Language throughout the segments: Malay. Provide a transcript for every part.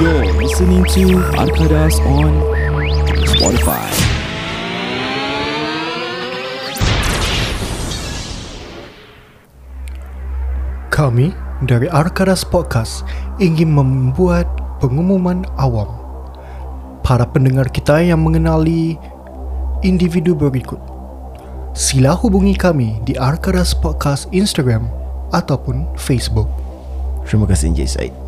You're listening to Arkadas on Spotify. Kami dari Arkadas Podcast ingin membuat pengumuman awam. Para pendengar kita yang mengenali individu berikut. Sila hubungi kami di Arkadas Podcast Instagram ataupun Facebook. Terima kasih Encik Said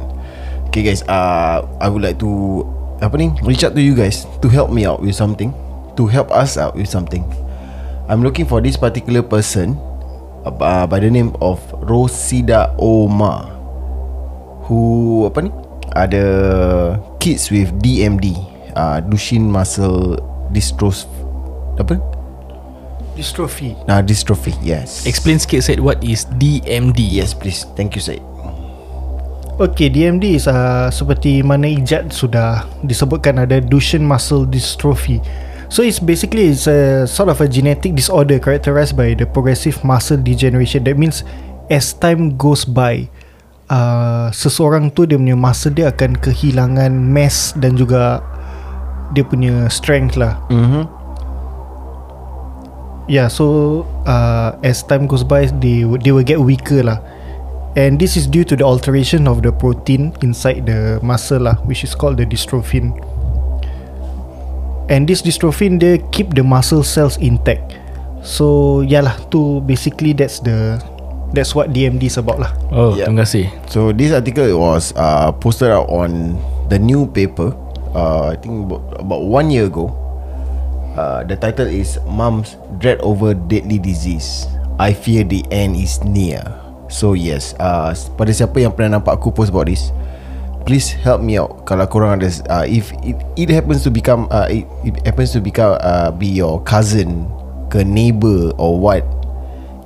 Okay guys uh, I would like to Apa ni Reach out to you guys To help me out with something To help us out with something. I'm looking for this particular person uh, By the name of Rosida Omar Who Apa ni Ada Kids with DMD uh, Duchenne Muscle Dystrophy Apa Dystrophy. Nah, dystrophy, yes. Explain sikit Syed What is DMD Yes please. Thank you Said Okey, DMD is uh, seperti mana ijat sudah disebutkan ada Duchenne muscle dystrophy. So it's basically it's a sort of a genetic disorder characterized by the progressive muscle degeneration. That means as time goes by, uh, seseorang tu dia punya muscle dia akan kehilangan mass dan juga dia punya strength lah. mm-hmm. Yeah, so uh, as time goes by, they they will get weaker lah. And this is due to the alteration of the protein inside the muscle lah, which is called the dystrophin. And this dystrophin they keep the muscle cells intact. So yeah lah, tu basically that's the that's what DMD is about lah. Oh Yeah. terima kasih So this article was uh, posted out on the new paper. Uh, I think about, about one year ago. Uh, the title is Mom's Dread Over Deadly Disease." I fear the end is near. So yes, uh, pada siapa yang pernah nampak aku post about this, please help me out. Kalau korang ada, uh, if it, it happens to become, uh, it, it happens to become, uh, be your cousin, ke neighbor or what,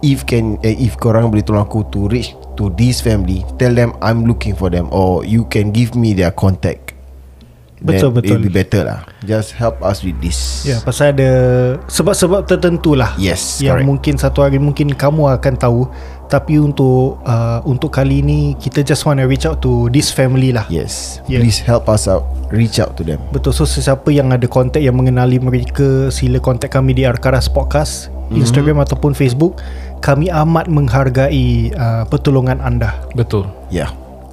if can eh, if korang boleh tolong aku to reach to this family tell them I'm looking for them or you can give me their contact Betul, then betul. it'll be better lah just help us with this Ya, yeah, pasal ada sebab-sebab tertentu lah. Yes, Yang correct. mungkin satu hari mungkin kamu akan tahu. Tapi untuk uh, untuk kali ni kita just want to reach out to this family lah. yes Yeah. please help us out reach out to them Betul So sesiapa yang ada kontak Yang mengenali mereka Sila kontak kami di Arkaras Podcast mm-hmm. Instagram ataupun Facebook Kami amat menghargai uh, Pertolongan anda Betul yeah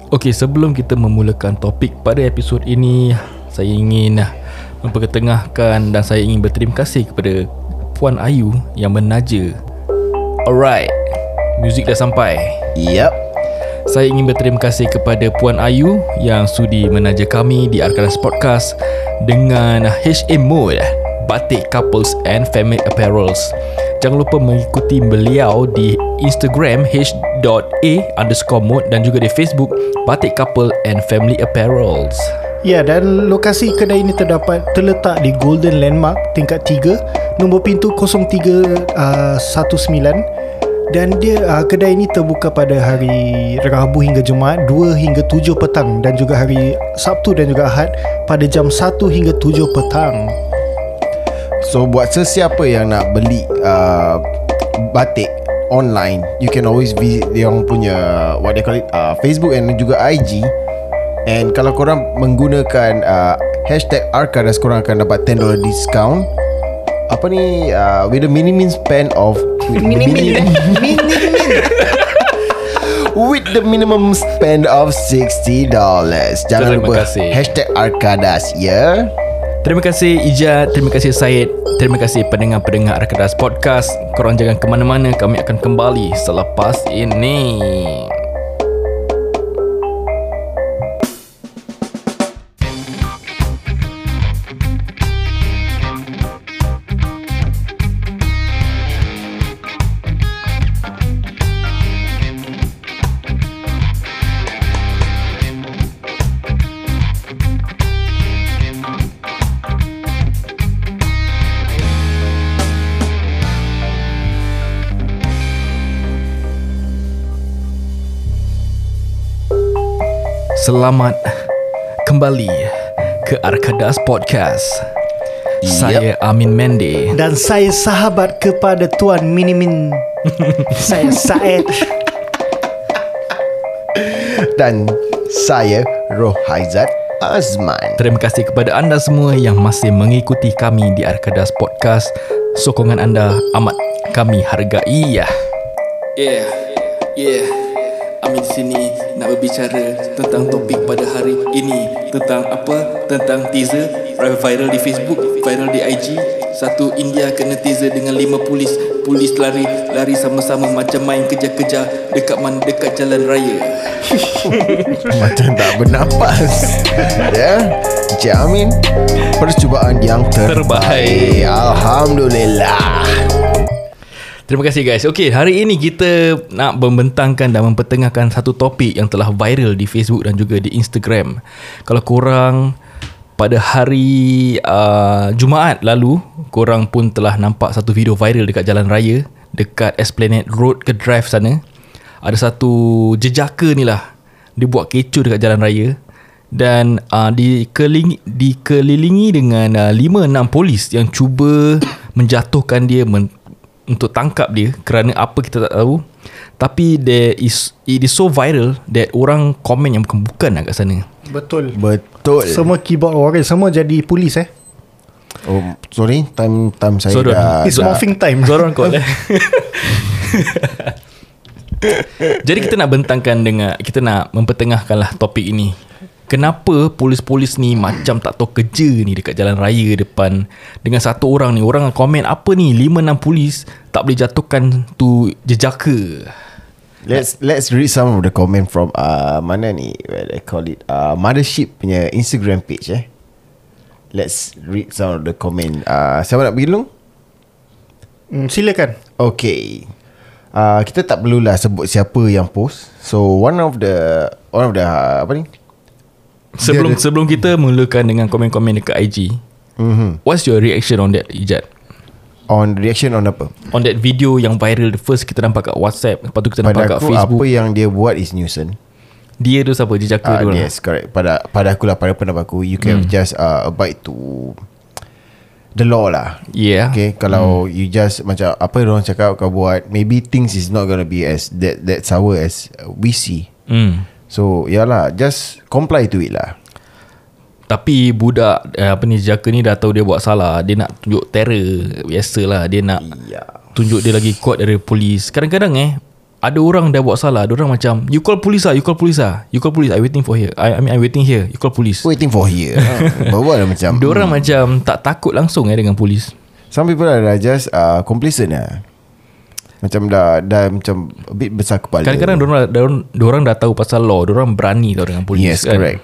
Okey, sebelum kita memulakan topik pada episod ini, saya ingin ah, memperketengahkan dan saya ingin berterima kasih kepada Puan Ayu yang menaja. Alright, muzik dah sampai. yep Saya ingin berterima kasih kepada Puan Ayu yang sudi menaja kami di Arkadas Podcast dengan HA Mode, Batik Couples and Family Apparels. Jangan lupa mengikuti beliau di Instagram h.a underscore mode dan juga di Facebook Batik Couple and Family Apparels. Ya dan lokasi kedai ini terdapat Terletak di Golden Landmark Tingkat 3 Nombor pintu 0319 uh, dan dia uh, kedai ini terbuka pada hari Rabu hingga Jumaat 2 hingga 7 petang dan juga hari Sabtu dan juga Ahad pada jam 1 hingga 7 petang. So buat sesiapa yang nak beli uh, batik online, you can always visit dia punya what they call it uh, Facebook and juga IG. And kalau korang menggunakan uh, hashtag Arkadas korang akan dapat $10 discount. Apa ni uh, with a minimum spend of with the minimum with the minimum spend of $60. Jangan Terima lupa kasih. hashtag Arkadas ya. Terima kasih Ijat, terima kasih Syed, terima kasih pendengar-pendengar Arkadas Podcast. Korang jangan ke mana-mana, kami akan kembali selepas ini. Selamat kembali ke Arkadas Podcast. Saya Amin Mende. Dan saya sahabat kepada Tuan Minimin Saya Said Dan Saya Rohaizat Azman Terima kasih kepada anda semua yang masih mengikuti kami di Arkadas Podcast. Sokongan anda amat kami hargai ya. Yeah, yeah. Amin di sini nak berbicara tentang topik pada hari ini tentang apa? Tentang teaser viral di Facebook, viral di IG. Satu India kena teaser dengan lima polis. Polis lari, lari sama-sama macam main kejar-kejar dekat mana dekat jalan raya. Macam tak bernafas Ya Encik Amin Percubaan yang terbaik, Terbaik. Alhamdulillah Terima kasih guys. Okey, hari ini kita nak membentangkan dan mempertengahkan satu topik yang telah viral di Facebook dan juga di Instagram. Kalau korang pada hari uh, Jumaat lalu, korang pun telah nampak satu video viral dekat jalan raya dekat Esplanade Road ke Drive sana. Ada satu jejaka ni lah. Dia buat kecoh dekat jalan raya dan uh, dikelilingi, dikelilingi dengan uh, 5-6 polis yang cuba menjatuhkan dia men, untuk tangkap dia kerana apa kita tak tahu. Tapi there is it is so viral that orang komen yang bukan-bukan lah kat sana. Betul. Betul. Semua keyboard warrior Semua jadi polis eh. Oh, Sorry Time time saya Sorry. dah It's dah- morphing time. Zoran call eh Jadi kita nak bentangkan dengan Kita nak mempertengahkanlah topik ini Kenapa polis-polis ni macam tak tahu kerja ni dekat jalan raya depan Dengan satu orang ni Orang komen apa ni 5-6 polis tak boleh jatuhkan tu jejaka Let's let's read some of the comment from uh, mana ni what I call it uh, mothership punya Instagram page eh. Let's read some of the comment. Uh, siapa nak pergi dulu? hmm, Silakan Okay. Uh, kita tak perlulah sebut siapa yang post. So one of the one of the uh, apa ni? Sebelum Dia ada- sebelum kita mulakan dengan komen-komen dekat IG Mm-hmm. What's your reaction on that Ijat? On reaction on apa? On that video yang viral First kita nampak kat WhatsApp Lepas tu kita nampak Pada kat aku Facebook apa yang dia buat is nuisance. Dia tu siapa Jejaka Uh, tu lah yes, correct. Pada pada aku lah pada pendapat aku you can just uh, abide to the law lah. Yeah Okay Kalau you just Macam apa orang cakap Kau buat Maybe things is not gonna be As that that sour as We see hmm. So yalah Just comply to it lah. Tapi budak eh, Apa ni Jejaka ni dah tahu dia buat salah. Dia nak tunjuk terror Biasalah. Dia nak Ya Tunjuk dia lagi kuat dari polis. Kadang-kadang eh ada orang dah buat salah. Ada orang macam You call police lah You call police lah You call police I waiting for here. I, I mean I waiting here. You call police. Waiting for here. Bawa lah macam Dia orang macam Tak takut langsung eh Dengan polis. Some people are just uh, Complacent lah Macam dah Dah macam A bit besar kepala Kadang-kadang diorang, diorang, diorang dah tahu pasal law Diorang berani tau dengan polis Yes kan? correct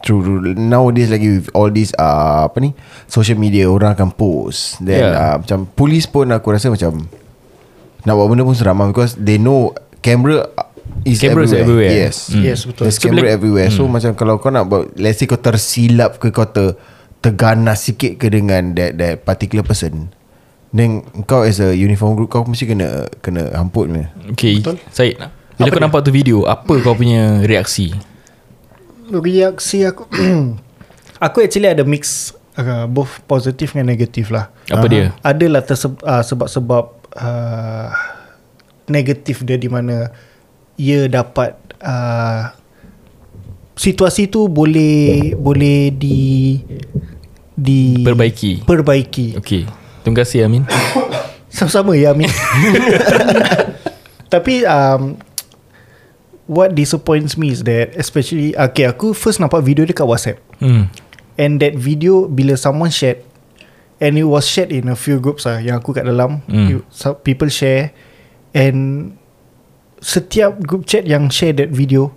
True, true Nowadays lagi with all this uh, Apa ni Social media Orang akan post Then Yeah. uh, Macam Polis pun aku rasa macam Nak buat benda pun seram Because they know Camera Is Camera is everywhere. everywhere. Yes Mm. Yes betul There's So, camera bila- everywhere So macam kalau kau nak buat Let's say kau tersilap ke Kau ter, terganas sikit ke Dengan that, that particular person Then kau as a uniform group Kau mesti kena Kena hamput ni. Okay Betul. Syed Bila Apa kau dia? nampak tu video Apa kau punya reaksi? Reaksi aku Aku actually ada mix uh, Both positif dengan negatif lah. Apa dia? Adalah terseb- uh, sebab-sebab uh, Negatif dia di mana Ia dapat uh, Situasi tu boleh Boleh di di Perbaiki. Perbaiki. Okay Terima kasih Amin. Sama-sama ya Amin. Tapi um, What disappoints me is that Especially Okay aku first nampak video dia kat WhatsApp. Hmm. And that video Bila someone shared And it was shared in a few groups lah Yang aku kat dalam Hmm. you, People share. And Setiap group chat yang share that video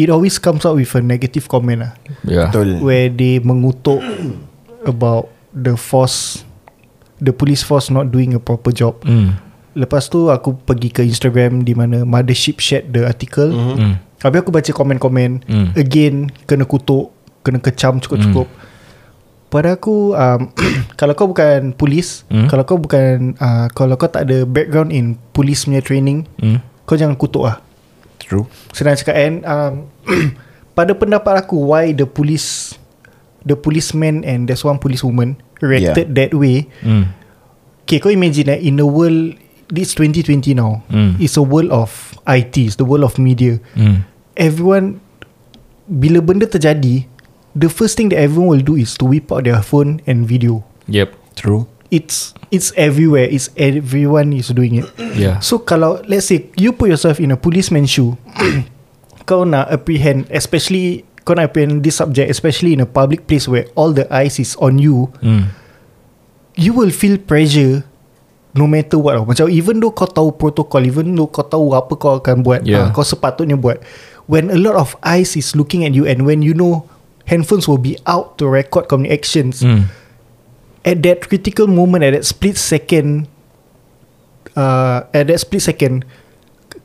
It always comes out with a negative comment lah. Ya Betul. Where they mengutuk About The force The police force not doing a proper job hmm. Lepas tu aku pergi ke Instagram Di mana Mothership shared the article mm-hmm. Hmm. Habis aku baca komen-komen Hmm. Again Kena kutuk Kena kecam cukup-cukup Pada aku um, Kalau kau bukan polis Hmm. Kalau kau bukan uh, Kalau kau tak ada background in Police punya training Hmm. Kau jangan kutuk lah True Senang cakap and um, Pada pendapat aku Why the police The policeman And there's one policewoman Reacted that way Hmm. Okay kau imagine eh In the world This 2020 now Hmm. It's a world of IT It's the world of media Hmm. Everyone bila benda terjadi, the first thing that everyone will do is to whip out their phone and video. Yep. True. It's it's everywhere. It's everyone is doing it. Yeah. So kalau let's say you put yourself in a policeman shoe, kau nak apprehend, especially kau nak apprehend this subject, especially in a public place where all the eyes is on you, Hmm. you will feel pressure no matter what. tau. Macam even though kau tahu protocol, even though kau tahu apa kau akan buat, Yeah. uh, kau sepatutnya buat. When a lot of eyes is looking at you and when you know handphones will be out to record communications, Hmm. at that critical moment at that split second uh, at that split second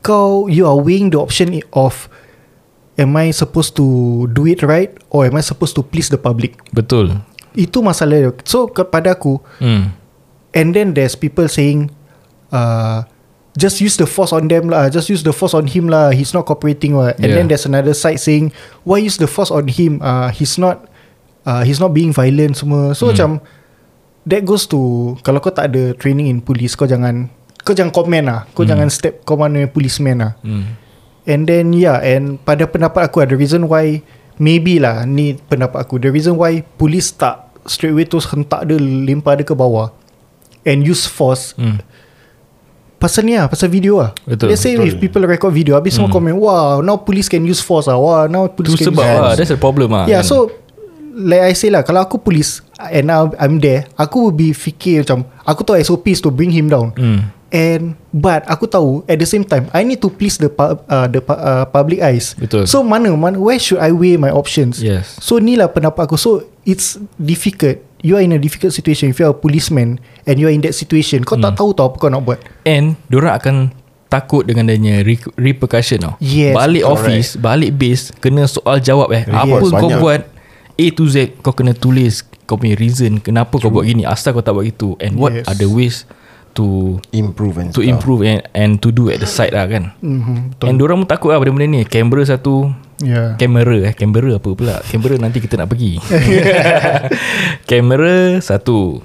kau you are weighing the option of am I supposed to do it right or am I supposed to please the public? Betul. itu masalah dia. So kepada aku Hmm. and then there's people saying uh, just use the force on them lah. Just use the force on him lah. He's not cooperating what. And Yeah. then there's another side saying why use the force on him? Uh, he's not uh, he's not being violent semua. So macam that goes to kalau kau tak ada training in police kau jangan kau jangan komen lah. Kau jangan step kau mana policeman lah. Hmm. And then yeah And pada pendapat aku The reason why Maybe lah Ni pendapat aku The reason why Police tak Straight away terus hentak dia Lempar dia ke bawah And use force Hmm. Pasal ni lah Pasal video lah Betul, Let's say betul. if people record video Habis semua komen Wow now police can use force lah Wow now police can sebab use lah force That's the problem lah Yeah kan? so Like I say lah Kalau aku police And now I'm there Aku will be fikir macam Aku tahu SOPs to bring him down Hmm. And But aku tahu At the same time I need to please the pu- uh, the uh, public eyes Betul. So mana, mana Where should I weigh my options Yes. So ni lah pendapat aku So it's difficult You are in a difficult situation If you are a policeman And you are in that situation Kau Hmm. tak tahu tau Apa kau nak buat And Diorang akan Takut dengan adanya re- Repercussion tau Yes, Balik correct. office Balik base Kena soal jawab eh Apa Yes, kau banyak. buat A to Z Kau kena tulis Kau punya reason Kenapa kau buat gini Asal kau tak buat gitu And what Yes. are the ways To Improve and To stuff. improve and, and to do at the side lah kan. Mm-hmm, Betul. And diorang pun takut lah Benda-benda ni. Kamera satu yeah. Kamera eh Kamera apa pula? Kamera nanti kita nak pergi. Kamera satu.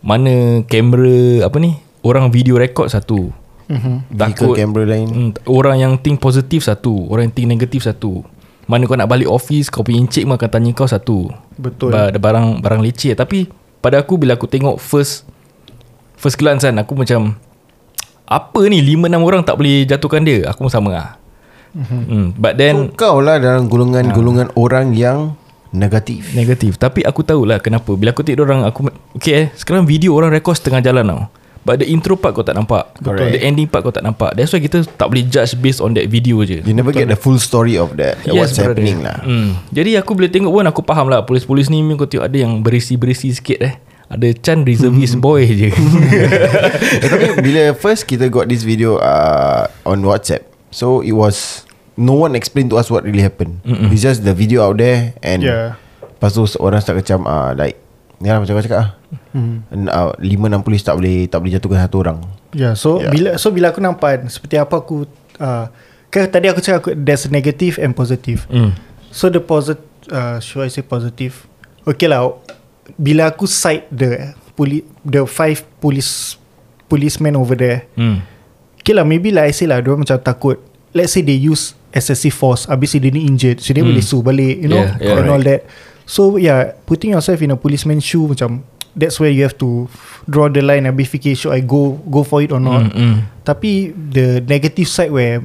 Mana kamera Apa ni? Orang video record satu. Mm-hmm. Vehicle camera lain. Hmm, Orang yang think positif satu. Orang yang think negatif satu. Mana kau nak balik office Kau punya encik pun akan tanya kau satu. Betul. ba- Ada barang barang leceh. Tapi Pada aku bila aku tengok first First glance kan Aku macam Apa ni 5-6 orang tak boleh jatuhkan dia? Aku pun sama lah. Mhm. hmm. But then So, kau lah dalam golongan-golongan orang yang negatif. Negatif. Tapi aku tahulah kenapa. Bila aku tengok orang aku Okay eh Sekarang video orang rekod setengah jalan tau. But the intro part kau tak nampak. Correct. The ending part kau tak nampak. That's why kita tak boleh judge Based on that video je. You never get the full story of that What's brother. happening lah. Hmm. Jadi aku bila tengok pun Aku faham lah. Polis-polis ni Kau tengok ada yang berisi-berisi sikit eh Ada Chan reservist boy je eh, Tapi bila first kita got this video uh, On WhatsApp So it was No one explain to us what really happened Mm-mm. It's just the video out there And Yeah. Lepas tu orang start macam uh, Like Ni lah macam kau cakap lah hmm. uh, Lima enam polis tak boleh Tak boleh jatuhkan satu orang Yeah, so Yeah. bila so bila aku nampak seperti apa aku uh, kan tadi aku cakap aku, there's negative and positive. hmm. So the positive uh, should I say positive? Okay lah. Bila aku cite the poli- the five police policemen over there. Hmm. Okay lah maybe like I say lah dia macam takut. Let's say they use excessive force Habis dia ni injured So dia Hmm. boleh sue balik You know Yeah, yeah. And all that So yeah Putting yourself in a policeman's shoe Macam That's where you have to Draw the line Habis fikir Should I go Go for it or not Hmm, hmm. Tapi The negative side where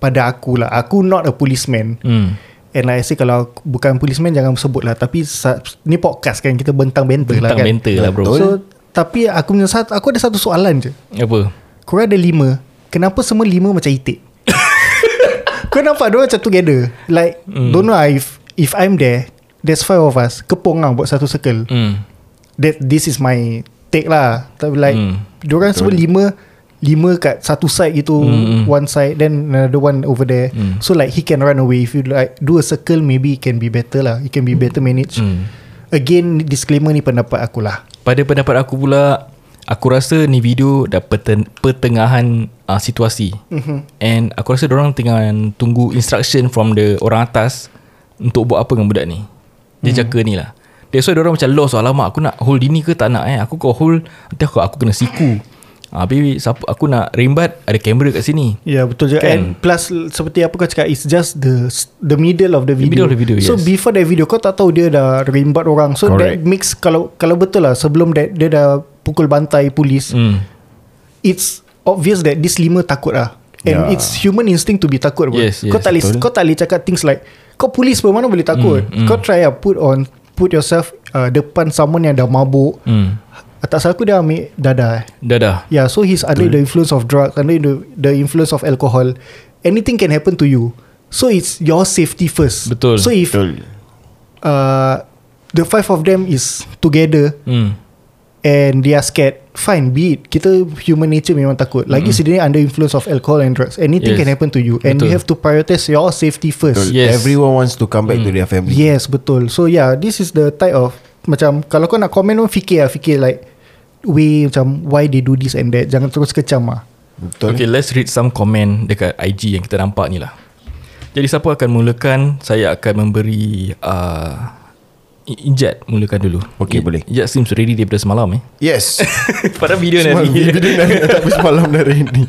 Pada aku lah Aku not a policeman Hmm. And I say Kalau bukan policeman Jangan sebut lah Tapi sa- Ni podcast kan Kita bentang benter lah Bentang kan. benter lah bro. So Tapi aku punya satu, Aku ada satu soalan je. Apa? Korang ada lima. Kenapa semua lima macam itik? Kau nampak Diorang macam together? Like mm. Don't know if If I'm there There's five of us Kepong lah Buat satu circle. Hmm. That This is my Take lah. Tapi like mm. Diorang semua lima Lima kat satu side gitu Hmm. One side Then another one over there Hmm. So like He can run away If you like Do a circle Maybe it can be better lah It can be better managed Hmm. Again Disclaimer ni pendapat aku lah Pada pendapat aku pula Aku rasa ni video dah peten, pertengahan uh, situasi mm-hmm. And aku rasa orang tengah tunggu instruction from the orang atas Untuk buat apa dengan budak ni Dia mm. jaga ni lah That's why orang macam lost Alamak aku nak hold ini ke tak nak eh Aku kau hold Nanti aku, aku kena siku Habis siapa, aku nak rimbat Ada kamera kat sini Ya yeah, betul je Kan? And plus Seperti apa kau cakap It's just the The middle of the video, middle of the video, So yes. before that video Kau tak tahu dia dah Rimbat orang So Correct. that makes Kalau kalau betul lah Sebelum that Dia dah Pukul bantai polis hmm. It's obvious that This lima takut lah And Yeah. it's human instinct to be takut pun. Yes, yes, Kau tak boleh. Kau tak boleh cakap things like Kau polis pun mana boleh takut Mm, mm. Kau try lah Put on Put yourself uh, Depan someone yang dah mabuk Hmm. Salah aku dia ambil Dadah eh dah Yeah, so he's under the influence of drugs, under the, the influence of alcohol. Anything can happen to you. So it's your safety first. Betul. So if Betul uh, the five of them is together hmm. and they are scared, fine, be it. Kita human nature memang takut. Lagi mm under influence of alcohol and drugs. Anything Yes. can happen to you. And Betul. you have to prioritize your safety first. Betul. Yes. Everyone wants to come back to their family Yes, betul. So yeah, this is the type of macam kalau kau nak komen pun fikir lah, fikir like way macam why they do this and that. Jangan terus kecam lah. Betul. Okay let's read some comment Dekat IG yang kita nampak ni lah. Jadi siapa akan mulakan? Saya akan memberi uh, Ijat mulakan dulu. Okay, boleh. Ijat seems ready daripada semalam eh? Yes. Pada video Semalam nanti video dia dah tak habis malam dari ni.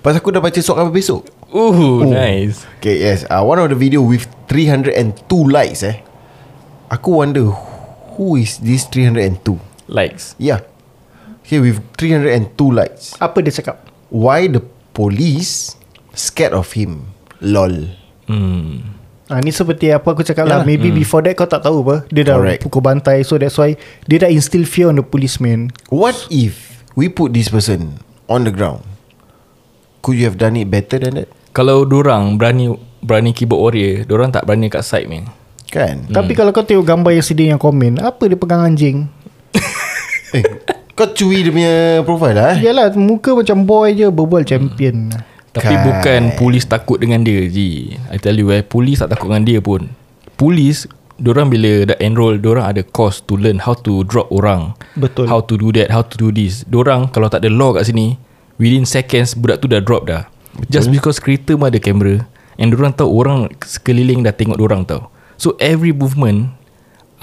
Pasal aku dah baca soal apa besok? Uh, nice. Okay yes. Uh, One of the video with 302 likes eh. Aku wonder Who is this 302 Likes. Yeah Okay with 302 likes Apa dia cakap? Why the police Scared of him? Lol. Hmm. Ha, ni seperti apa aku cakap lah. Yalah. Maybe before that kau tak tahu apa. Dia dah Correct. pukul bantai So that's why Dia dah instill fear on the policeman. What if We put this person On the ground? Could you have done it better than that? Kalau dorang berani Berani keyboard warrior Dorang tak berani kat side man Kan? Tapi kalau kau tengok gambar yang sedih yang komen Apa dia pegang anjing? Eh Kau curi dia punya profile lah eh? Yalah muka macam boy je Berbual champion. Tapi Kan. bukan Polis takut dengan dia Ji. I tell you eh Polis tak takut dengan dia pun. Polis Diorang bila dah enroll Diorang ada course to learn How to drop orang. Betul. How to do that How to do this. Diorang kalau tak ada law kat sini Within seconds Budak tu dah drop dah. Betul. Just because kereta pun ada kamera And diorang tahu Orang sekeliling dah tengok diorang tau So every movement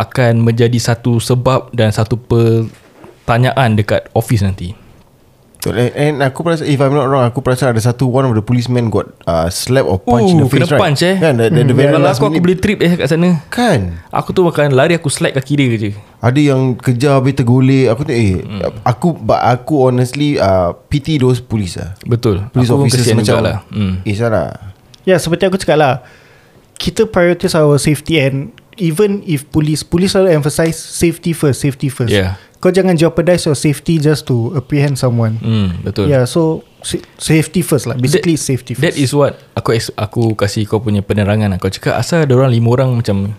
Akan menjadi satu sebab Dan satu pertanyaan Dekat office nanti. Betul. And, and aku perasan If I'm not wrong Aku perasan ada satu One of the policemen got uh, Slap or punch in the Ooh, face kena right? punch eh? Kan the, the, the very Kalau last aku, aku boleh trip eh kat sana. Kan? Aku tu makan lari aku slide kaki dia je. Ada yang kejar Habis tergolek. Aku tu eh Hmm. Aku but aku honestly uh, Pity those police lah Betul. Police Aku officers macam jugalah. Hmm. Eh sana Ya seperti aku cakap lah. Kita prioritize our safety And even if police Police selalu emphasize Safety first Safety first. Yeah. Kau jangan jeopardize your safety Just to apprehend someone. Hmm, Betul. Yeah so sa- Safety first lah. Basically That- safety first. That is what Aku aku kasih kau punya penerangan lah. Kau cakap asal ada orang lima orang macam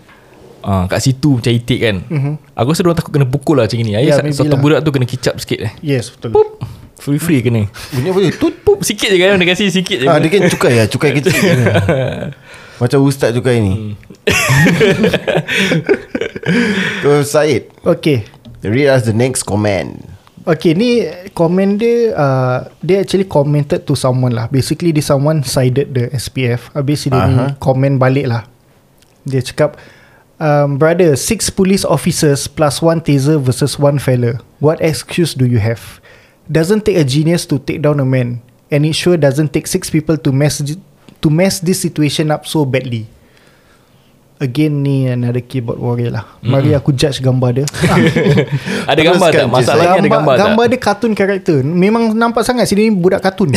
uh, Kat situ macam itik kan? Mm-hmm. Aku rasa orang takut kena pukul lah macam ni. Yeah, Ayah maybe satu lah. budak tu kena kicap sikit eh. Yes betul. Pup Free-free kena. Bunyi apa Tut Pup. Sikit je kan Dia kasih sikit je. Ah, dia kan cukai lah Cukai kecil Macam ustaz cukai ni. So Syed Okay Read us the next comment. Okay ni komen dia uh, Dia actually commented to someone lah. Basically this someone sided the SPF Habis dia ni Aha. komen balik lah. Dia cakap um, Brother Six police officers Plus one taser versus one fella What excuse do you have? Doesn't take a genius to take down a man And it sure doesn't take six people to mess To mess this situation up so badly Again ni another keyboard warrior lah. Mari aku judge gambar dia. Ada gambar tak? Masalahnya ada gambar tak? gambar dia kartun karakter Memang nampak sangat Sini ni budak kartun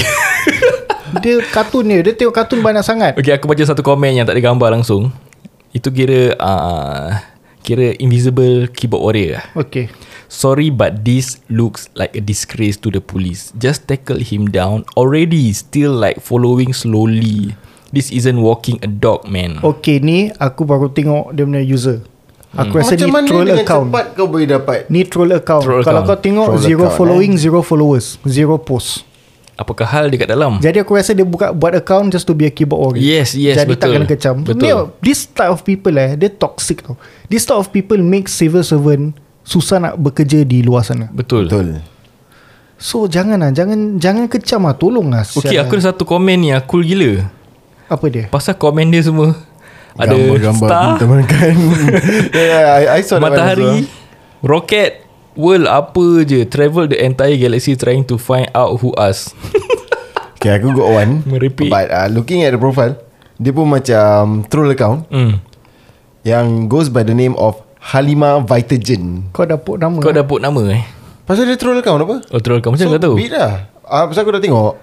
Dia kartun dia Dia tengok kartun banyak sangat. Okay aku baca satu komen yang tak ada gambar langsung. Itu kira uh, Kira invisible keyboard warrior lah. Okay Sorry but this looks like a disgrace to the police. Just tackle him down Already. Still like following slowly This isn't walking a dog man. Okay ni Aku baru tengok Dia punya user. Aku rasa Macam ni mana troll dengan account. cepat kau boleh dapat? Ni troll account. Troll Kalau account. kau tengok Troll Zero account, following Zero followers Zero post. Apakah hal dekat dalam? Jadi aku rasa dia buka Buat account Just to be a keyboard warrior. Yes, yes, Jadi tak betul. kena kecam. Betul. Ni, This type of people eh Dia toxic tau. This type of people Make civil servant Susah nak bekerja di luar sana. Betul, Betul. So jangan lah. Jangan jangan kecam lah. Tolong lah Okay aku ada satu komen ni. Yang cool gila Apa dia? Pasal komen dia semua. Ada Gambar-gambar star. Teman kan yeah, I, I saw Matahari. Roket World apa je? Travel the entire galaxy Trying to find out who us. Okay aku got one. Merepek. But uh, looking at the profile Dia pun macam Troll account. Hmm. Yang goes by the name of Halima Vitagen. Kau dah put nama Kau dah put nama eh? Pasal dia troll account apa? Oh troll kau Macam so, kau tahu? Beat lah. Uh, Pasal aku dah tengok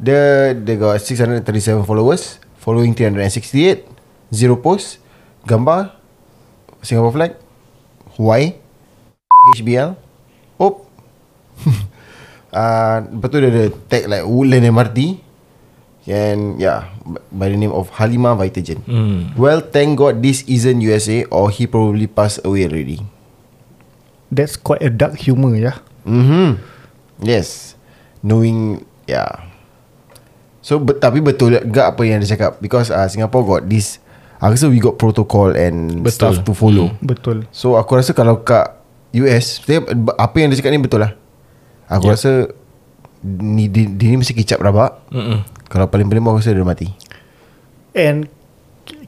Dia Dia got 637 followers Following 368 Zero post Gambar Singapore flag Hawaii HBL Op uh, Lepas tu dia ada tag like Woodland MRT And yeah By the name of Halima Vitagen hmm. Well thank God this isn't USA Or he probably passed away already That's quite a dark humor ya Mm-hmm. Yes. Knowing yeah. So but, tapi betul juga apa yang dia cakap because uh, Singapore got this aku rasa we got protocol and Betul. stuff to follow. Hmm. Betul So aku rasa kalau kat US dia, apa yang dia cakap ni betul lah. Aku Yeah. rasa ni dia, dia ni mesti kicap rabak. Mm-mm. Kalau paling-paling aku rasa dia mati. And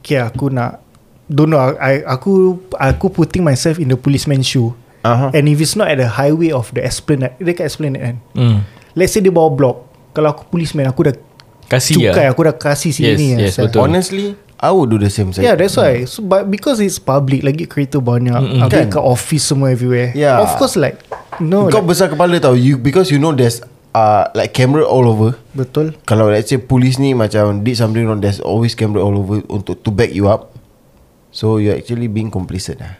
Okay aku nak Don't know I, Aku Aku putting myself In the policeman shoe Aha. And if it's not at the highway Of the esplanade Dia kat esplanade kan Hmm. Let's say dia bawa block Kalau aku policeman Aku dah Kasih Cukai lah aku dah kasih Yes, sini yes, lah, betul. Honestly, I would do the same. Yeah that's why so, But because it's public Lagi kereta banyak Mm-mm. Habis Kan? kat office semua everywhere Yeah. Of course like No Kau like, besar kepala tau you because you know there's uh, like camera all over. Betul Kalau let's say police ni macam did something wrong There's always camera all over Untuk to back you up So you're actually being complicit lah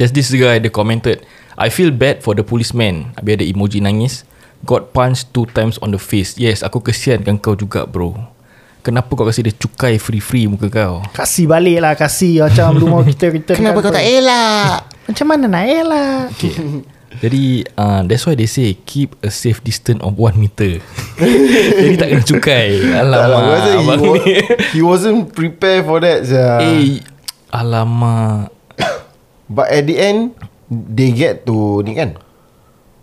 There's this guy Dia commented I feel bad for the policeman Habis ada emoji nangis Got punched two times on the face. Yes aku kesiankan kau juga bro. Kenapa kau kasi dia cukai free-free muka kau? Kasih balik lah Kasih. Macam Lu mau kita return Kenapa kau tak elak? Macam mana nak elak? Okay. Jadi uh, That's why they say Keep a safe distance of 1 meter. Jadi tak kena cukai. Tak lah, Alamak rasa he, abang wa- ni. he wasn't prepared for that. Eh Alamak. But at the end They get to Ni kan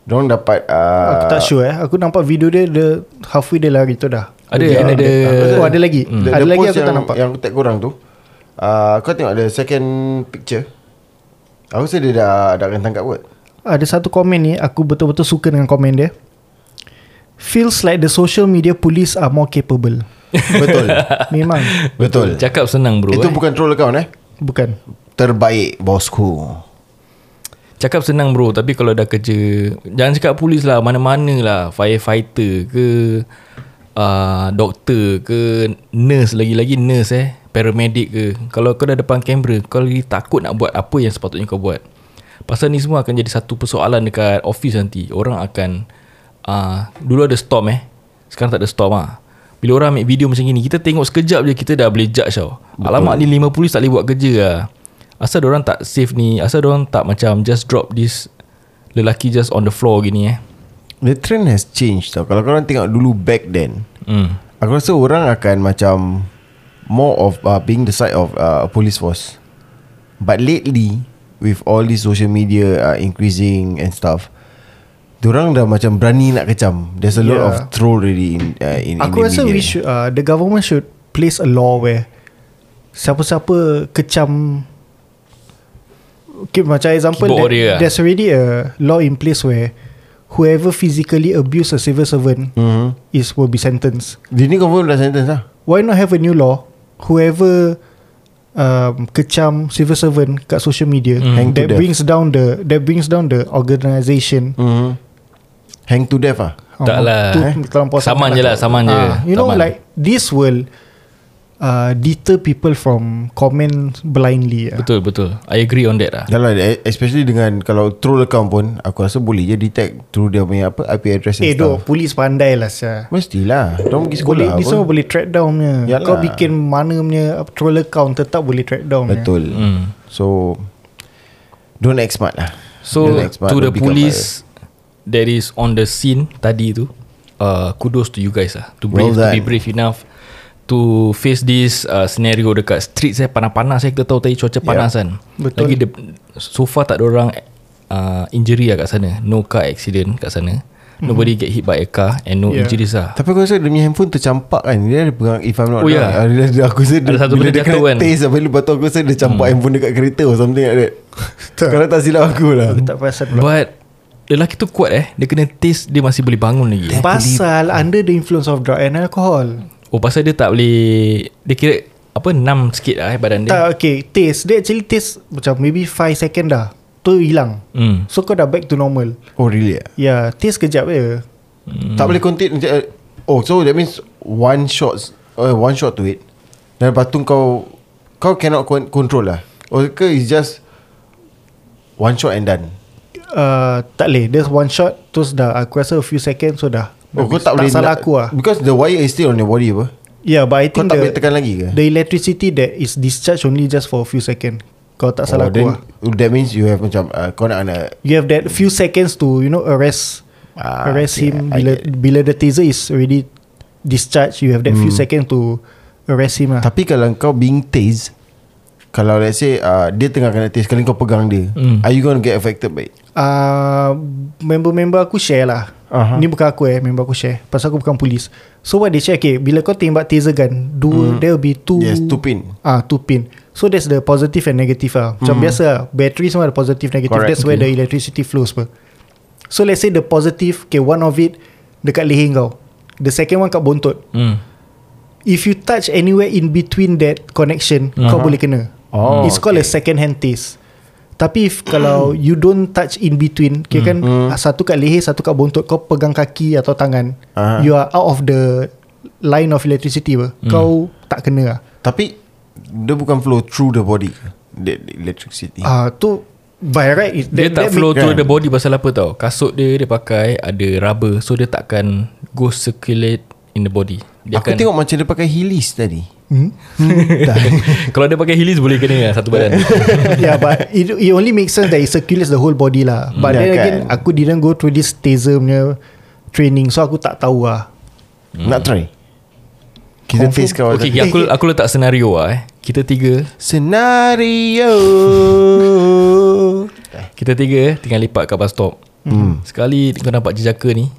Diorang dapat uh, Aku tak sure eh. Aku nampak video dia Dia halfway dia lari tu dah. Ada Dia- ada, ada Oh ada lagi? Hmm. the, Ada the lagi aku yang, tak nampak. Yang aku tag korang tu uh, Kau tengok ada second picture. Aku rasa dia dah Dah akan tangkap kot. Ada satu komen ni Aku betul-betul suka dengan komen dia. Feels like the social media police are more capable. Betul. Memang. Betul. Cakap senang bro Itu eh. bukan troll account eh? Bukan. Terbaik bosku Cakap senang bro. Tapi kalau dah kerja Jangan cakap polis lah. Mana-mana lah. Firefighter ke uh, Doktor ke Nurse. Lagi-lagi nurse eh. Paramedic ke. Kalau kau dah depan kamera Kau lagi takut nak buat Apa yang sepatutnya kau buat. Pasal ni semua akan jadi Satu persoalan dekat office nanti. Orang akan uh, Dulu ada storm eh. Sekarang tak ada storm lah bila orang ambil video macam ni Kita tengok sekejap je Kita dah boleh judge tau. Alamak ni lima polis tak boleh buat kerja lah Asal orang tak save ni Asal orang tak macam Just drop this Lelaki just on the floor gini eh The trend has changed tau Kalau korang tengok dulu back then hmm. Aku rasa orang akan macam More of uh, being the side of uh, police force But lately With all this social media uh, increasing and stuff Diorang dah macam berani nak kecam There's a lot Yeah. of troll already in, uh, in, Aku in the rasa media. we should uh, The government should Place a law where Siapa-siapa Kecam okay, Macam example that, warrior lah. There's already a Law in place where Whoever physically abuse a civil servant Mhm. Is will be sentenced Dia ni confirm dah sentence lah Why not have a new law Whoever um, Kecam civil servant Kat social media Mm. Hang to That death. brings down the That brings down the organisation mm-hmm. Hang to death lah Tak Oh, lah. tu Eh? Saman je lah, saman je. Ah, You know Saman. like This will uh, Deter people from Comment blindly ah. Betul betul. I agree on that lah Dah lah e- Especially dengan Kalau troll account pun Aku rasa boleh je detect Through dia punya apa IP address and Eh doh stuff. Polis pandai lah Syah. Mestilah. Diorang pergi sekolah boleh, apa. semua boleh track down punya. Yalah. Kau bikin mana punya Troll account Tetap boleh track down punya. Betul. Hmm. So Don't act smart lah. So Don't smart, to the police That is on the scene Tadi tu uh, Kudos to you guys lah. To, brave, Well to be brave enough To face this uh, scenario dekat street saya panas-panas saya kita tahu tadi cuaca panas kan. Betul. Lagi de, so far tak ada orang uh, injury lah kat sana. No car accident kat sana. Nobody get hit by a car And no Yeah. injuries lah Tapi aku rasa dia punya handphone tercampak kan Dia ada pegang If I'm not Oh, wrong ya? ah, dia, dia, Aku rasa dia, Ada satu bila benda dia jatuh kena kan? taste Lepas tu aku rasa dia campak handphone dekat kereta Or something like that Kalau tak silap aku lah Aku tak perasan pula But Lelaki tu kuat eh Dia kena taste Dia masih boleh bangun lagi Pasal under the influence of drug and alcohol Oh pasal dia tak boleh Dia kira Apa Enam sikit lah eh badan dia. Tak okay. Taste. Dia actually taste Macam maybe 5 second dah Tu hilang. Hmm. So kau dah back to normal. Oh really? Ya yeah, Taste kejap je. Hmm. Tak boleh contain uh, Oh so that means One shot uh, One shot to it. Dan lepas tu kau Kau cannot con- control lah. Or ke it's just One shot and done? Uh, Tak boleh. There's one shot Terus dah Aku rasa a few seconds So dah Oh kau tak boleh salah aku lah Because the wire is still on your body apa? Yeah but I Kau think tak boleh the, tekan lagi ke? the electricity that is discharged only just for a few seconds Kau tak salah oh, aku then, lah That means you have macam uh, Kau nak kena You have that few seconds to You know arrest. Ah, Arrest okay, him. Bila bila the taser is already Discharged You have that few seconds to Arrest him lah Hmm. Tapi kalau kau being tased Kalau let's say uh, Dia tengah kena tase Kali kau pegang dia Hmm. Are you going to get affected by it? uh, Member-member aku share lah Aha. Ni bukan aku eh Member aku share. Pasal aku bukan polis. So what they share okay, Bila kau tembak taser gun do, There will be two Yes, two pin. Ah, two pin. So that's the positive and negative lah. Macam biasa lah Battery semua ada positive negative. Correct. That's where the electricity flows per. So let's say the positive Okay one of it Dekat leher kau. The second one kat bontot Hmm. If you touch anywhere in between that connection uh-huh. Kau boleh kena. Oh, It's called a second hand taste Tapi if kalau you don't touch in between Kira kan? Satu kat leher Satu kat bontot Kau pegang kaki atau tangan Ah. You are out of the Line of electricity ber. Kau tak kena lah Tapi Dia bukan flow through the body? The, the electricity. Ah tu by right it, Dia tak flow through kan? the body Pasal apa tau? Kasut dia Dia pakai Ada rubber So dia takkan Go circulate In the body. Dia Aku tengok macam dia pakai heelys tadi hmm? Kalau dia pakai heelys Boleh kena lah Satu badan. Yeah, but it, it only makes sense that it circulates the whole body lah. But Ya then kan? again, aku didn't go through this taser punya training, so aku tak tahu lah. Nak try? Kita Confirm. taste kau. Okay aku, aku letak senario lah eh. Kita tiga. Senario. Kita tiga Tinggal lipat kat bus stop. Hmm. Sekali kau nampak jejaka ni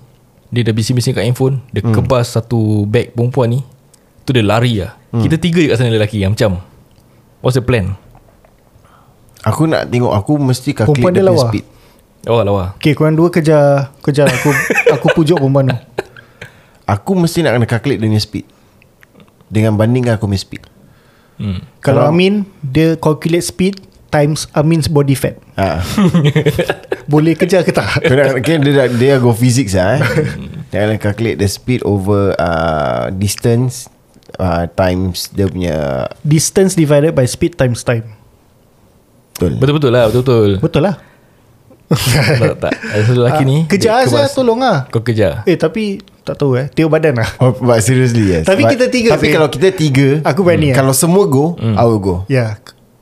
Dia dah bising-bising kat handphone. Dia hmm. kebas satu bag perempuan ni Tu dia lari lah hmm. Kita tiga je kat sana lelaki yang Macam What's the plan? Aku nak tengok Aku mesti calculate Perempuan dia lawa? speed Oh lawa Okay, korang dua kejar, kejar aku, aku pujuk perempuan tu. Aku mesti nak kena calculate dia punya speed Dengan bandingkan aku punya speed hmm. Kalau Kalau- Amin, dia calculate speed times Amin's body fat. ha. Boleh kejar ke tak? Kau nak, okay, dia, dah- dia go physics lah eh. Dia akan calculate the speed over uh, distance uh, times dia punya Distance divided by speed times time. betul. Betul-betul lah Betul-betul Betul lah. tak, tak. Ada satu lelaki ni Kejar dia saya kebas. tolong lah. Kau kejar Eh tapi tak tahu eh. Tengok badan lah. Oh, but seriously yes. Tapi but, kita tiga Tapi sih. kalau kita tiga Aku berani, eh. Kalau semua go I will go Ya. Yeah.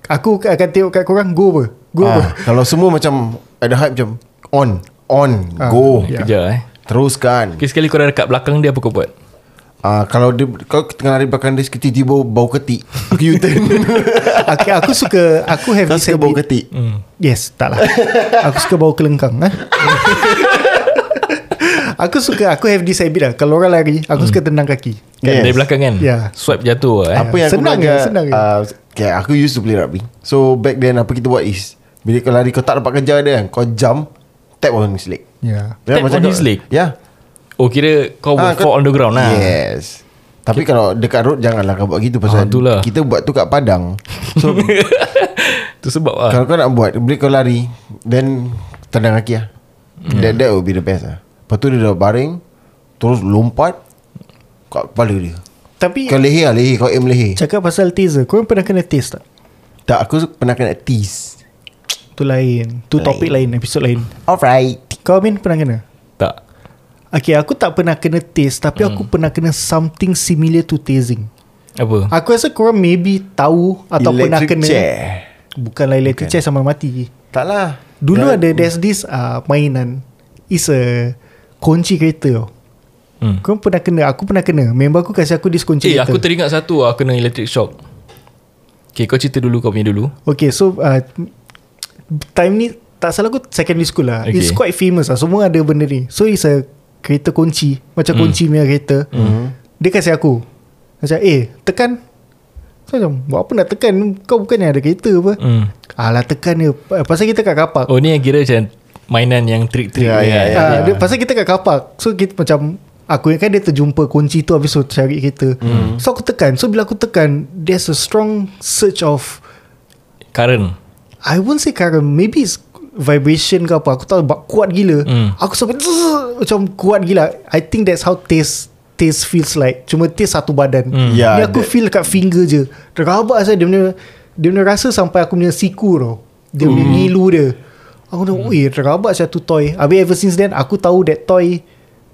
Aku akan tengok kat korang go apa? Go Ah, apa? Kalau semua macam Ada hype macam On On Ah, Go ya. Kejar eh Teruskan okay, Sekali kau dah dekat belakang dia Apa kau buat? Ah, Kalau dia Kau tengah lari belakang dia Tiba-tiba bau ketik Aku U-turn Okay, aku suka Aku have Kau this suka bau ketik Yes, tak lah. aku suka bau kelengkang. Eh? aku suka, aku have this habit lah. Kalau orang lari, aku suka tendang kaki. Kan Yes. Dari belakang kan Ya. Swipe jatuh lah eh Apa yang Senang aku je, belajar senang uh, okay, Aku used to play rugby So back then Apa kita buat is Bila kau lari Kau tak dapat kejar dia kan Kau jump Tap on his leg Ya. Ya, Tap on kau- his leg? Ya Oh kira kau Ah, fall on the ground lah. Yes. Tapi kalau dekat road Janganlah kau buat gitu Pasal itulah. Kita buat tu kat padang. So Tu sebab lah. Kalau kau nak buat Bila kau lari Then Tendang kaki lah. That, that will be the best lah. Lepas tu dia dah baring Terus lompat Kat kepala dia. Tapi, Kau leher lah leher. Kau aim leher. Cakap pasal taser, korang pernah kena taste tak? Tak aku pernah kena tease. Tu lain. Tu topik lain, episod lain. Alright. Kau Amin pernah kena? Okay, aku tak pernah kena taste Tapi aku pernah kena something similar to tasing. Apa? Aku rasa korang maybe tahu Atau pernah Electric kena. chair. Bukanlah electric chair sama mati. Tak lah. Dulu Dah- ada There's this uh, mainan. Is a Kunci kereta tau. Hmm. Kau pernah kena Aku pernah kena. Member aku kasih aku this kunci Eh kereta. aku teringat satu lah Kena electric shock. Okay kau cerita dulu Kau punya dulu. Okay so uh, Time ni Tak salah aku Secondary school lah. Okay. It's quite famous lah. Semua ada benda ni. So it's a Kereta kunci. Macam kunci punya kereta. Dia kasih aku. Macam eh tekan. Saya macam Buat apa nak tekan? Kau bukan yang ada kereta apa? Hmm. Alah tekan dia. Pasal kita kat kapak. Oh ni yang kira macam mainan yang trik-trik Ya, ni ya, kan? ya. Ah, dia, Pasal kita kat kapak. So kita macam Aku kan dia terjumpa kunci tu Habis tu cari kereta. Hmm. So aku tekan. So bila aku tekan There's a strong surge of Current. I won't say current. Maybe it's vibration ke apa. Aku tahu kuat gila. Hmm. Aku sampai Macam kuat gila. I think that's how taste Taste feels like. Cuma taste satu badan. Hmm. Ya, Ni aku that- feel kat finger je. Terabak saya Dia punya Dia punya rasa sampai aku punya siku tau Dia punya ngilu dia. Aku dah Weh terabak saya tu toy. Habis ever since then Aku tahu that toy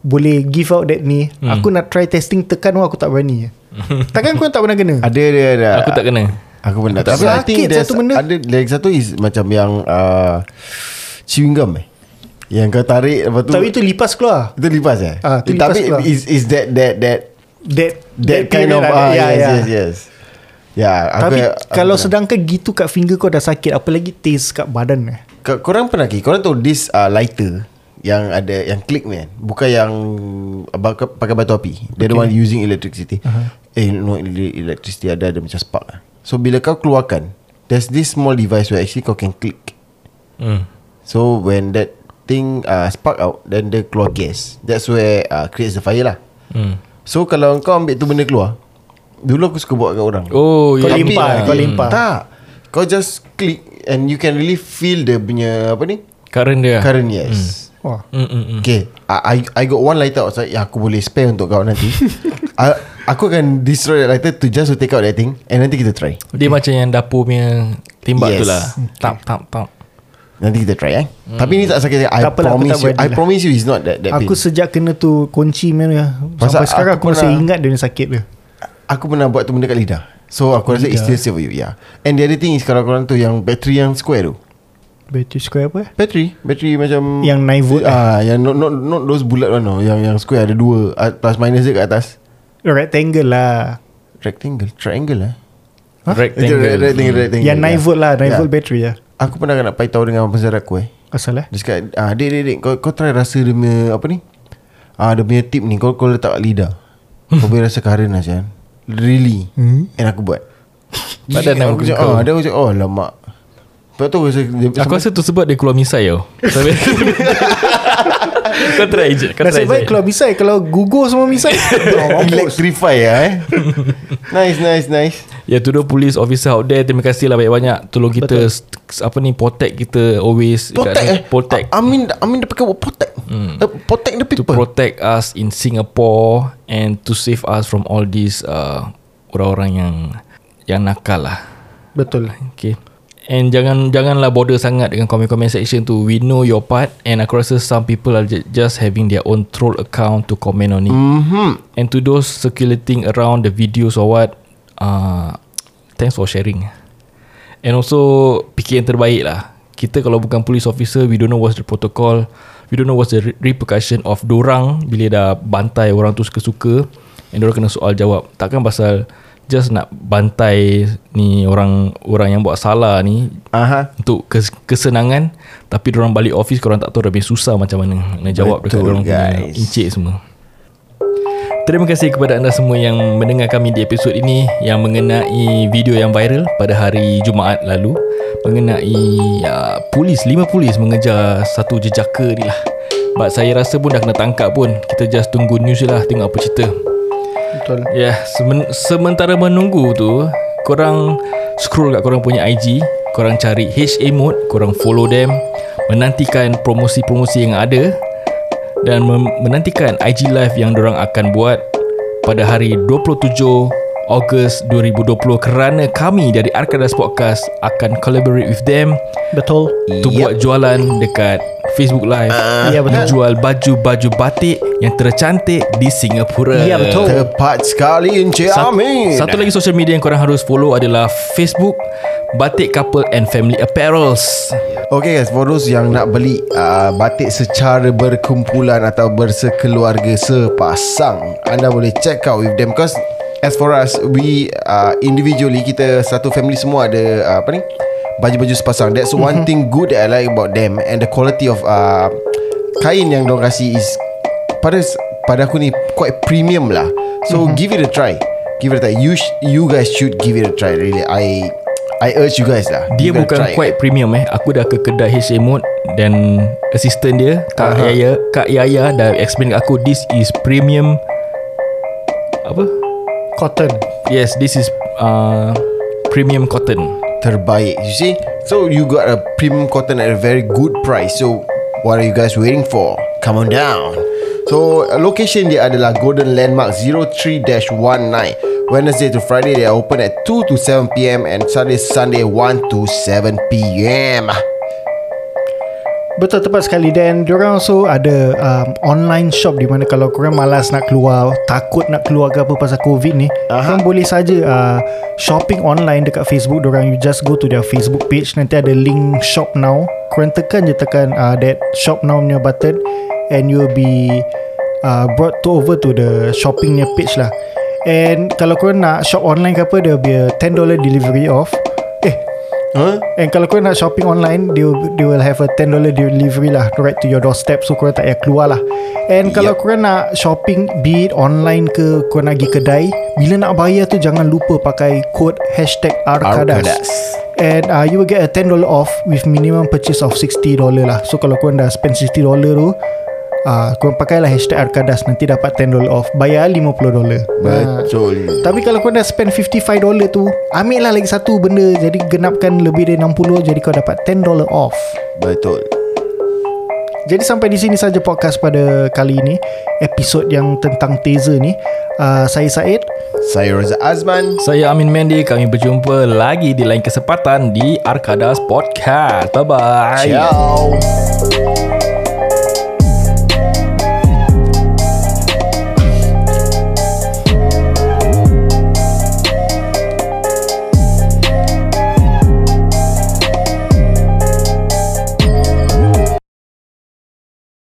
Boleh give out that ni Aku nak try testing Tekan pun aku tak berani. Takkan kau tak pernah kena? Ada dia ada. Aku tak kena. Aku pernah Tapi I Sakit think satu benda. Ada lagi satu is Macam yang uh, Chewing gum eh Yang kau tarik Lepas tu Tapi itu lipas keluar Itu lipas eh Ah, tu Tapi lipas keluar. is, is that That that That That, kind period of ada. ah, Ya, yes, ya. yes yes Ya aku, Tapi aku kalau sedangkan gitu kat finger kau dah sakit Apa lagi taste kat badan eh K- Korang pernah ki Korang tahu this uh, lighter Yang ada Yang click ni kan Bukan yang Pakai batu api They're the one using electricity uh-huh. Eh no ele- electricity ada Ada macam spark lah. So bila kau keluarkan There's this small device Where actually kau can click hmm. So when that thing uh, spark out Then dia keluar gas. That's where uh, creates the fire lah. Hmm. So kalau kau ambil tu benda keluar Dulu aku suka buat kat orang. Oh Kau ya. limpah, kau limpah. Tak. Kau just click And you can really feel dia punya Apa ni? Current dia. Current yes. Wah. Hmm, hmm, hmm. Okay. I, I got one lighter outside. Yang aku boleh spare untuk kau nanti. I, Aku akan destroy that lighter To just to take out that thing. And nanti kita try. Dia macam yang dapur punya Timbak Yes. tu lah Tap tap tap Nanti kita try eh. Tapi ni tak sakit I Tak promise tak you I lah. promise you It's not that, that Aku pain. sejak kena tu kunci mana Pasal Sampai sekarang aku aku, masih pernah- ingat dia sakit dia. Aku pernah buat tu benda kat lidah. So aku rasa it's still safe for you Yeah. And the other thing is Kalau korang tu Yang battery yang square tu. Battery square apa? Eh Battery Battery macam Yang 9 volt ah, Yang not, not, not those bulat one no. Yang yang square ada dua. Ah, Plus minus dia kat atas. Rectangle lah. Rectangle? Triangle lah Rectangle. Rectangle, rectangle Yang 9 yeah. volt lah. 9 Yeah. volt battery lah Aku pernah nak paitau dengan pensarat aku eh. Asal eh? Dia cakap ah, Dek dek dek kau, kau try rasa dia punya Apa ni? Ah, Dia punya tip ni Kau, kau letak kat lidah. Kau boleh rasa current lah Syan Really? Hmm. And aku buat. Badan aku aku cakap ah, Dia aku cakap Oh lama Lepas tu aku rasa dia, Aku rasa tu sebab dia keluar misai tau Sampai- Kau try je Kau try Nasib baik je kalau misai. Kalau gugur semua misai oh. Electrify lah eh. Nice nice nice Ya to the police officer out there Terima kasih lah banyak-banyak. Tolong kita st- Apa ni Protect kita Always. Protect eh? Protect. I mean I mean dia pakai word protect. Hmm. uh, Protect the To people. protect us in Singapore And to save us from all these uh, Orang-orang yang Yang nakal lah. Betul. Okay. And jangan Janganlah bother sangat Dengan komen-komen section tu. We know your part And aku rasa Some people are ju- just having Their own troll account To comment on it. Mm-hmm. And to those circulating around the videos or what, uh, thanks for sharing. And also, fikir yang terbaik lah. Kita kalau bukan police officer, we don't know what's the protocol. We don't know what's the re- repercussion of dorang bila dah bantai orang tu suka-suka. And dorang kena soal jawab. Takkan pasal just nak bantai ni orang orang yang buat salah ni Aha. untuk kes, kesenangan tapi orang balik office korang tak tahu dah lebih susah macam mana nak jawab dekat Betul, orang punya guys. encik semua. Terima kasih kepada anda semua yang mendengar kami di episod ini yang mengenai video yang viral pada hari Jumaat lalu mengenai uh, polis, lima polis mengejar satu jejaka ni lah. But saya rasa pun dah kena tangkap pun. Kita just tunggu news je lah tengok apa cerita. Betul Ya, yeah, semen, sementara menunggu tu, korang scroll kat korang punya IG, korang cari HA Mode, korang follow them, menantikan promosi-promosi yang ada dan menantikan IG live yang dorang akan buat pada hari 27 Ogos 2020 kerana kami dari Arkadas Podcast akan collaborate with them. Betul. To buat jualan dekat Facebook Live. Ya, betul. Jual baju-baju batik yang tercantik di Singapura. Ya, betul. Tepat sekali Encik Sat- Amin. Satu lagi social media yang korang harus follow adalah Facebook Batik Couple and Family Apparels. Okay guys For those yang nak beli uh, Batik secara berkumpulan Atau bersekeluarga Sepasang Anda boleh check out with them. Because As for us We uh, Individually Kita satu family semua ada uh, Apa ni Baju-baju sepasang That's one thing good That I like about them And the quality of uh, Kain yang diorang kasih Is pada pada aku ni quite premium lah. So mm-hmm. give it a try. Give it a try. You sh- you guys should give it a try. Really, I I urge you guys lah. Dia bukan try. quite premium eh Aku dah ke kedai HA Mode Dan Assistant dia Kak Aha. Yaya Kak Yaya dah explain kat aku This is premium Apa? Cotton Yes this is uh, Premium cotton terbaik. You see? So you got a premium cotton at a very good price. So what are you guys waiting for? Come on down. So location dia adalah Golden Landmark 03-19. Wednesday to Friday they are open at 2 to 7 p.m. and Saturday Sunday 1 to 7 p.m. Betul tepat sekali. Dan diorang also ada um, Online shop Di mana kalau korang malas nak keluar Takut nak keluar ke apa Pasal covid ni Aha. Korang boleh saja uh, Shopping online dekat Facebook. Diorang you just go to their Facebook page. Nanti ada link shop now. Korang tekan je tekan uh, That shop now punya button And you will be uh, Brought to over to the Shopping punya page lah. And kalau korang nak shop online ke apa There will be a $10 delivery off Huh? And kalau korang nak shopping online They will, they will have a $10 delivery lah Right to your doorstep. So korang tak payah keluar lah. And kalau korang nak shopping Be it online ke Korang nak pergi kedai Bila nak bayar tu Jangan lupa pakai Code Hashtag Arkadas, Arkadas. And uh, you will get a $10 off With minimum purchase of $60 lah. So kalau korang dah spend $60 tu uh, Korang pakailah Hashtag Arkadas Nanti dapat $10 off Bayar $50 Ah. Betul. tapi kalau kau dah spend $55 tu Ambil lah lagi satu benda Jadi genapkan lebih dari 60 Jadi kau dapat $10 off Betul. Jadi sampai di sini saja podcast pada kali ini Episod yang tentang taser ni uh, Saya Said Saya Roza Azman. Saya Amin Mendy Kami berjumpa lagi di lain kesempatan Di Arkadas Podcast Bye-bye Ciao.